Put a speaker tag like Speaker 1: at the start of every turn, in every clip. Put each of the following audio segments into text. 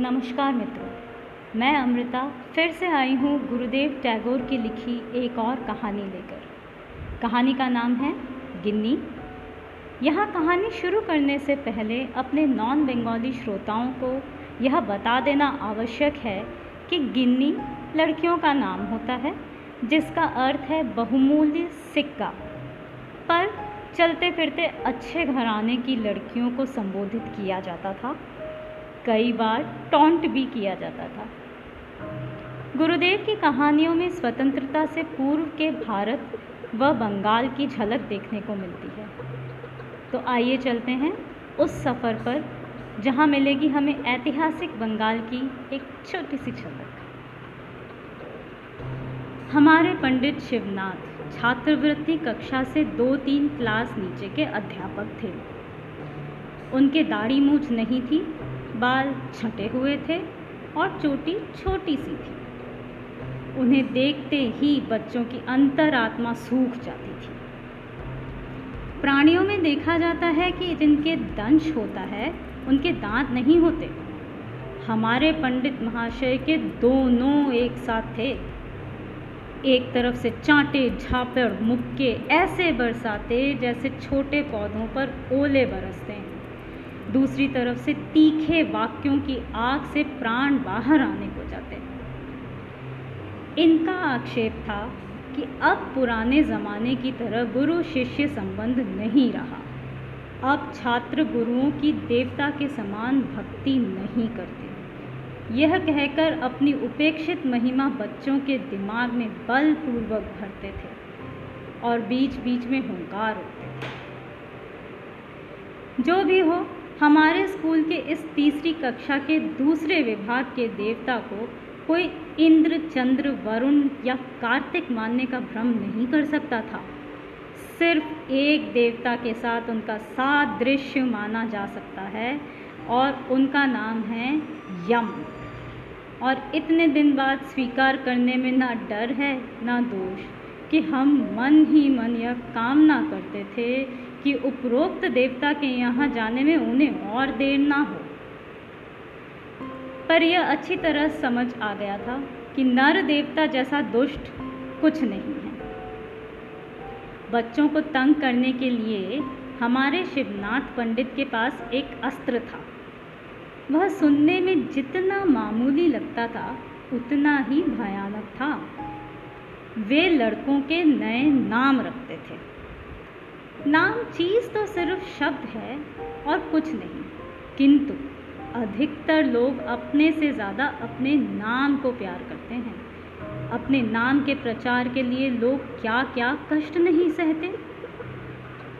Speaker 1: नमस्कार मित्रों, मैं अमृता फिर से आई हूँ गुरुदेव टैगोर की लिखी एक और कहानी लेकर। कहानी का नाम है गिन्नी। यह कहानी शुरू करने से पहले अपने नॉन बंगाली श्रोताओं को यह बता देना आवश्यक है कि गिन्नी लड़कियों का नाम होता है, जिसका अर्थ है बहुमूल्य सिक्का। पर चलते फिरते अच्छे घराने की लड़कियों को संबोधित किया जाता था। कई बार टॉन्ट भी किया जाता था। गुरुदेव की कहानियों में स्वतंत्रता से पूर्व के भारत व बंगाल की झलक देखने को मिलती है। तो आइए चलते हैं उस सफ़र पर, जहाँ मिलेगी हमें ऐतिहासिक बंगाल की एक छोटी सी झलक। हमारे पंडित शिवनाथ छात्रवृत्ति कक्षा से दो तीन क्लास नीचे के अध्यापक थे। उनके दाढ़ी मूछ नहीं थी बाल छटे हुए थे और चोटी छोटी सी थी। उन्हें देखते ही बच्चों की अंतरात्मा सूख जाती थी। प्राणियों में देखा जाता है कि जिनके दंश होता है, उनके दांत नहीं होते। हमारे पंडित महाशय के दोनों एक साथ थे। एक तरफ़ से चांटे झापड़, मुक्के ऐसे बरसाते जैसे छोटे पौधों पर ओले बरसते हैं। दूसरी तरफ़ से तीखे वाक्यों की आग से प्राण बाहर आने को जाते इनका आक्षेप था कि अब पुराने ज़माने की तरह गुरु शिष्य संबंध नहीं रहा। अब छात्र गुरुओं की देवता के समान भक्ति नहीं करते। यह कहकर अपनी उपेक्षित महिमा बच्चों के दिमाग में बलपूर्वक भरते थे और बीच बीच में हुंकार होते थे। जो भी हो हमारे स्कूल के इस तीसरी कक्षा के दूसरे विभाग के देवता को कोई इंद्र, चंद्र, वरुण या कार्तिक मानने का भ्रम नहीं कर सकता था। सिर्फ़ एक देवता के साथ उनका सादृश्य माना जा सकता है और उनका नाम है यम। और इतने दिन बाद स्वीकार करने में ना डर है, ना दोष कि हम मन ही मन यह कामना करते थे कि उपरोक्त देवता के यहाँ जाने में उन्हें और देर ना हो। पर यह अच्छी तरह समझ आ गया था कि नर देवता जैसा दुष्ट कुछ नहीं है। बच्चों को तंग करने के लिए हमारे शिवनाथ पंडित के पास एक अस्त्र था। वह सुनने में जितना मामूली लगता था, उतना ही भयानक था। वे लड़कों के नए नाम रखते थे। नाम चीज़ तो सिर्फ़ शब्द है और कुछ नहीं, किंतु अधिकतर लोग अपने से ज़्यादा अपने नाम को प्यार करते हैं। अपने नाम के प्रचार के लिए लोग क्या क्या कष्ट नहीं सहते?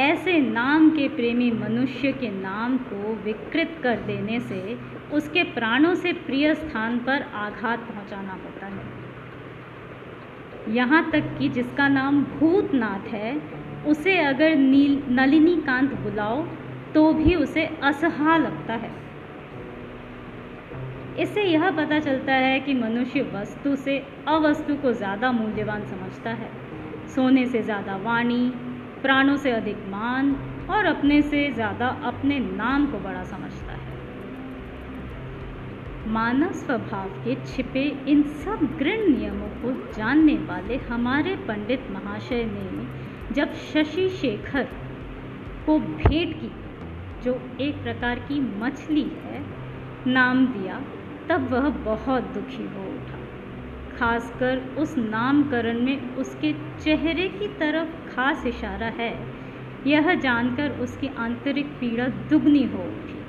Speaker 1: ऐसे नाम के प्रेमी मनुष्य के नाम को विकृत कर देने से उसके प्राणों से प्रिय स्थान पर आघात पहुंचाना होता है। यहाँ तक कि जिसका नाम भूतनाथ है उसे अगर नील नलिनी कांत बुलाओ तो भी उसे असहा लगता है। इससे यह पता चलता है कि मनुष्य वस्तु से अवस्तु को ज़्यादा मूल्यवान समझता है। सोने से ज़्यादा वाणी, प्राणों से अधिक मान और अपने से ज़्यादा अपने नाम को बड़ा समझता है। मानव स्वभाव के छिपे इन सब गृण नियमों को जानने वाले हमारे पंडित महाशय ने जब शशि शेखर को भेंट की, जो एक प्रकार की मछली है, नाम दिया, तब वह बहुत दुखी हो उठा। खासकर उस नामकरण में उसके चेहरे की तरफ़ खास इशारा है। यह जानकर उसकी आंतरिक पीड़ा दुगनी हो उठी।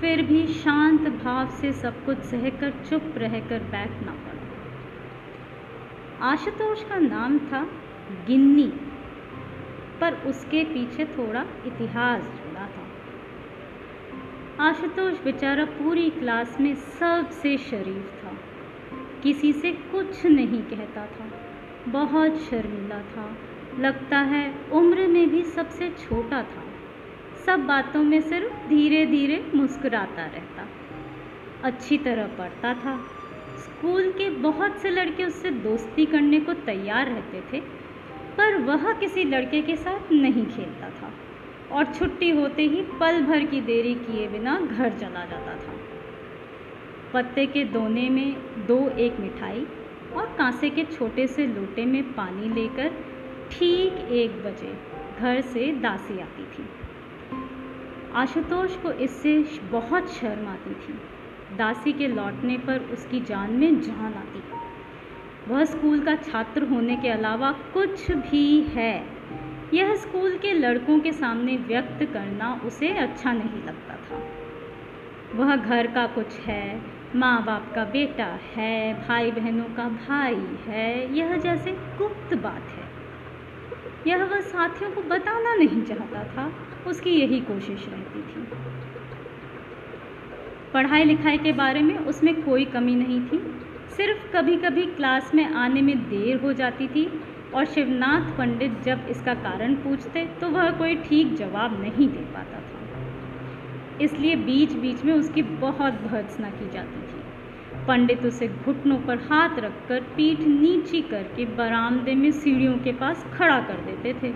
Speaker 1: फिर भी शांत भाव से सब कुछ सहकर चुप रहकर बैठना पड़ा। आशुतोष का नाम था गिन्नी। पर उसके पीछे थोड़ा इतिहास जुड़ा था। आशुतोष बेचारा पूरी क्लास में सबसे शरीफ था। किसी से कुछ नहीं कहता था। बहुत शर्मिला था। लगता है उम्र में भी सबसे छोटा था। सब बातों में सिर्फ़ धीरे धीरे मुस्कुराता रहता। अच्छी तरह पढ़ता था। स्कूल के बहुत से लड़के उससे दोस्ती करने को तैयार रहते थे। पर वह किसी लड़के के साथ नहीं खेलता था और छुट्टी होते ही पल भर की देरी किए बिना घर चला जाता था। पत्ते के दोने में दो एक मिठाई और कांसे के छोटे से लोटे में पानी लेकर ठीक एक बजे घर से दासी आती थी। आशुतोष को इससे बहुत शर्म आती थी। दासी के लौटने पर उसकी जान में जान आती। वह स्कूल का छात्र होने के अलावा कुछ भी है। यह स्कूल के लड़कों के सामने व्यक्त करना उसे अच्छा नहीं लगता था। वह घर का कुछ है माँ बाप का बेटा है भाई बहनों का भाई है, यह जैसे गुप्त बात है। यह वह साथियों को बताना नहीं चाहता था, उसकी यही कोशिश रहती थी। पढ़ाई लिखाई के बारे में उसमें कोई कमी नहीं थी। सिर्फ़ कभी कभी क्लास में आने में देर हो जाती थी और शिवनाथ पंडित जब इसका कारण पूछते तो वह कोई ठीक जवाब नहीं दे पाता था। इसलिए बीच बीच में उसकी बहुत भर्त्सना की जाती थी। पंडित उसे घुटनों पर हाथ रखकर पीठ नीची करके बरामदे में सीढ़ियों के पास खड़ा कर देते थे।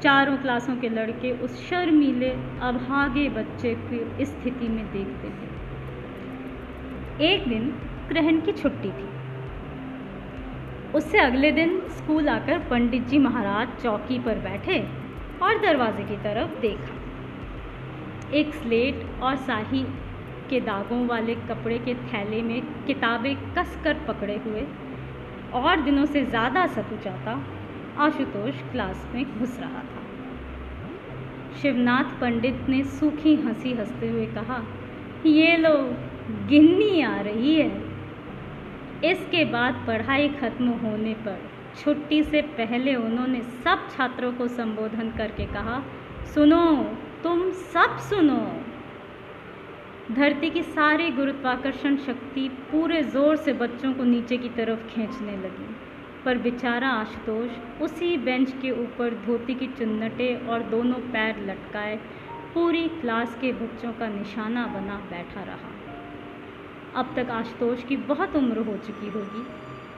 Speaker 1: चारों क्लासों के लड़के उस शर्मीले, अभागे बच्चे की स्थिति में देखते थे। एक दिन ग्रहण की छुट्टी थी। उससे अगले दिन स्कूल आकर पंडित जी महाराज चौकी पर बैठे और दरवाजे की तरफ़ देखा। एक स्लेट और शाही के दागों वाले कपड़े के थैले में किताबें कस कर पकड़े हुए और दिनों से ज़्यादा सकुचाता आशुतोष क्लास में घुस रहा था। शिवनाथ पंडित ने सूखी हँसी हँसते हुए कहा, ये लो, गिन्नी आ रही है। इसके बाद पढ़ाई खत्म होने पर छुट्टी से पहले उन्होंने सब छात्रों को संबोधन करके कहा, सुनो, तुम सब सुनो। धरती की सारी गुरुत्वाकर्षण शक्ति पूरे ज़ोर से बच्चों को नीचे की तरफ़ खींचने लगी। पर बेचारा आशुतोष उसी बेंच के ऊपर धोती की चुन्नटे और दोनों पैर लटकाए, पूरी क्लास के बच्चों का निशाना बना बैठा रहा। अब तक आशुतोष की बहुत उम्र हो चुकी होगी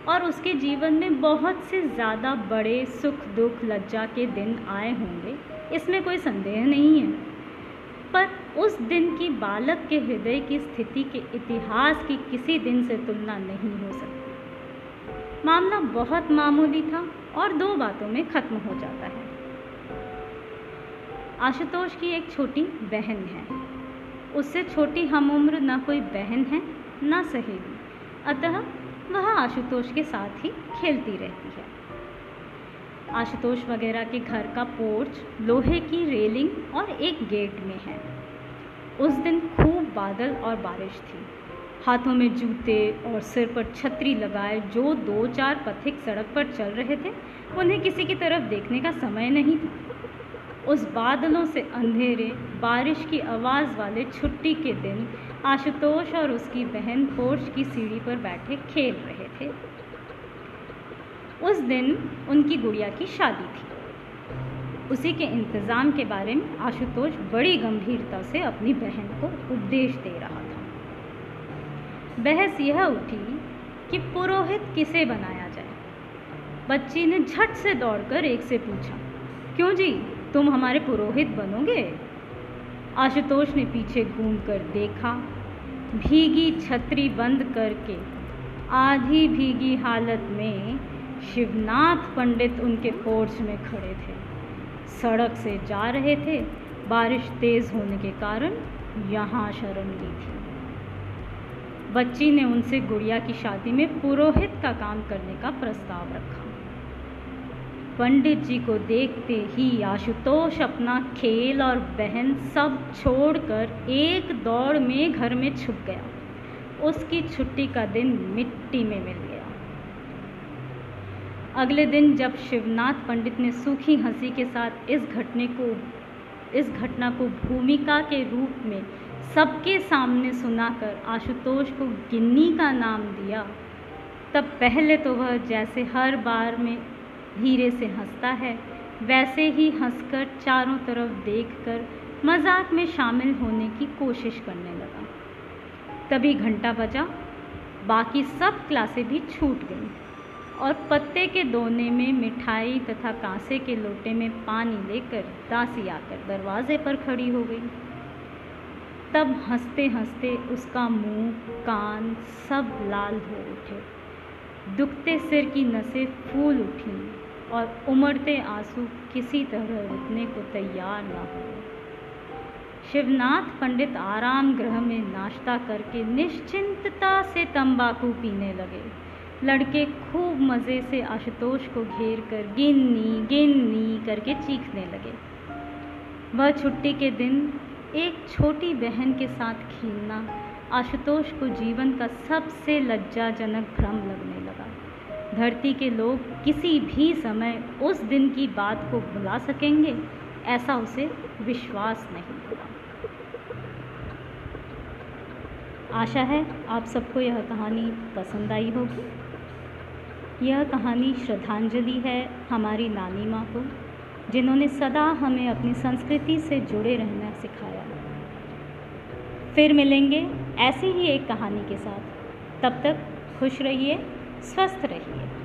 Speaker 1: और उसके जीवन में बहुत से ज़्यादा बड़े सुख दुख लज्जा के दिन आए होंगे, इसमें कोई संदेह नहीं है। पर उस दिन की बालक के हृदय की स्थिति के इतिहास की किसी दिन से तुलना नहीं हो सकती। मामला बहुत मामूली था और दो बातों में खत्म हो जाता है। आशुतोष की एक छोटी बहन है। उससे छोटी हम उम्र न कोई बहन है न सहेली। अतः वह आशुतोष के साथ ही खेलती रहती है। आशुतोष वगैरह के घर का पोर्च, लोहे की रेलिंग और एक गेट में है। उस दिन खूब बादल और बारिश थी। हाथों में जूते और सिर पर छतरी लगाए जो दो चार पथिक सड़क पर चल रहे थे, उन्हें किसी की तरफ़ देखने का समय नहीं था। उस बादलों से अंधेरे, बारिश की आवाज़ वाले छुट्टी के दिन आशुतोष और उसकी बहन पोर्च की सीढ़ी पर बैठे खेल रहे थे। उस दिन उनकी गुड़िया की शादी थी। उसी के इंतज़ाम के बारे में आशुतोष बड़ी गंभीरता से अपनी बहन को उपदेश दे रहा था। बहस यह उठी कि पुरोहित किसे बनाया जाए? बच्ची ने झट से दौड़कर एक से पूछा, क्यों जी, तुम हमारे पुरोहित बनोगे? आशुतोष ने पीछे घूम कर देखा। भीगी छतरी बंद करके, आधी भीगी हालत में शिवनाथ पंडित उनके पोर्च में खड़े थे। सड़क से जा रहे थे। बारिश तेज़ होने के कारण यहाँ शरण ली थी। बच्ची ने उनसे गुड़िया की शादी में पुरोहित का काम करने का प्रस्ताव रखा। पंडित जी को देखते ही आशुतोष अपना खेल और बहन सब छोड़कर एक दौड़ में घर में छुप गया। उसकी छुट्टी का दिन मिट्टी में मिल गया। अगले दिन जब शिवनाथ पंडित ने सूखी हँसी के साथ इस घटने को, इस घटना को भूमिका के रूप में सबके सामने सुनाकर आशुतोष को गिन्नी का नाम दिया, तब पहले तो वह जैसे हर बार में धीरे से हंसता है। वैसे ही हंसकर चारों तरफ़ देखकर मज़ाक में शामिल होने की कोशिश करने लगा। तभी घंटा बजा, बाकी सब क्लासें भी छूट गईं और पत्ते के दोने में, मिठाई तथा कांसे के लोटे में पानी लेकर दासी आकर दरवाजे पर खड़ी हो गई। तब हँसते हँसते उसका मुँह, कान सब लाल हो उठे। दुखते सिर की नसें फूल उठी। और उमड़ते आँसू किसी तरह रुकने को तैयार ना हो। शिवनाथ पंडित आराम गृह में नाश्ता करके निश्चिंतता से तंबाकू पीने लगे। लड़के खूब मज़े से आशुतोष को घेर कर गिन्नी गिन्नी करके चीखने लगे। वह छुट्टी के दिन एक छोटी बहन के साथ खेलना आशुतोष को जीवन का सबसे लज्जाजनक भ्रम लगने लगा। धरती के लोग किसी भी समय उस दिन की बात को भुला सकेंगे, ऐसा उसे विश्वास नहीं हुआ। आशा है आप सबको यह कहानी पसंद आई होगी। यह कहानी श्रद्धांजलि है हमारी नानी माँ को, जिन्होंने सदा हमें अपनी संस्कृति से जुड़े रहना सिखाया। फिर मिलेंगे ऐसी ही एक कहानी के साथ। तब तक खुश रहिए। स्वस्थ रहिए।